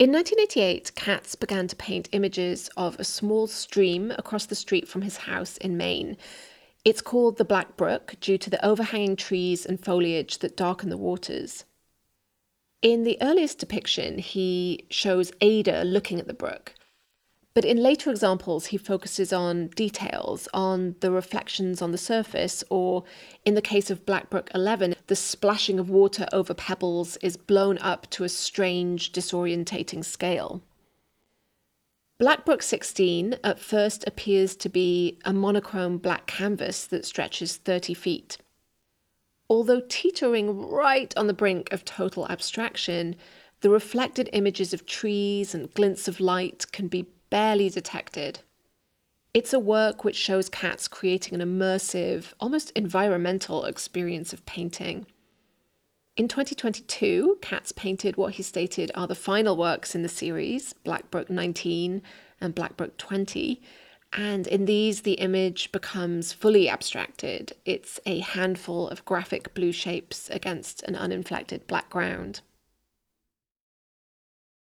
In 1988, Katz began to paint images of a small stream across the street from his house in Maine. It's called the Black Brook due to the overhanging trees and foliage that darken the waters. In the earliest depiction, he shows Ada looking at the brook. But in later examples, he focuses on details, on the reflections on the surface, or in the case of Black Brook 11, the splashing of water over pebbles is blown up to a strange, disorientating scale. Black Brook 16 at first appears to be a monochrome black canvas that stretches 30 feet. Although teetering right on the brink of total abstraction, the reflected images of trees and glints of light can be barely detected. It's a work which shows Katz creating an immersive, almost environmental experience of painting. In 2022, Katz painted what he stated are the final works in the series, Black Brook 19 and Black Brook 20. And in these, the image becomes fully abstracted. It's a handful of graphic blue shapes against an uninflected black ground.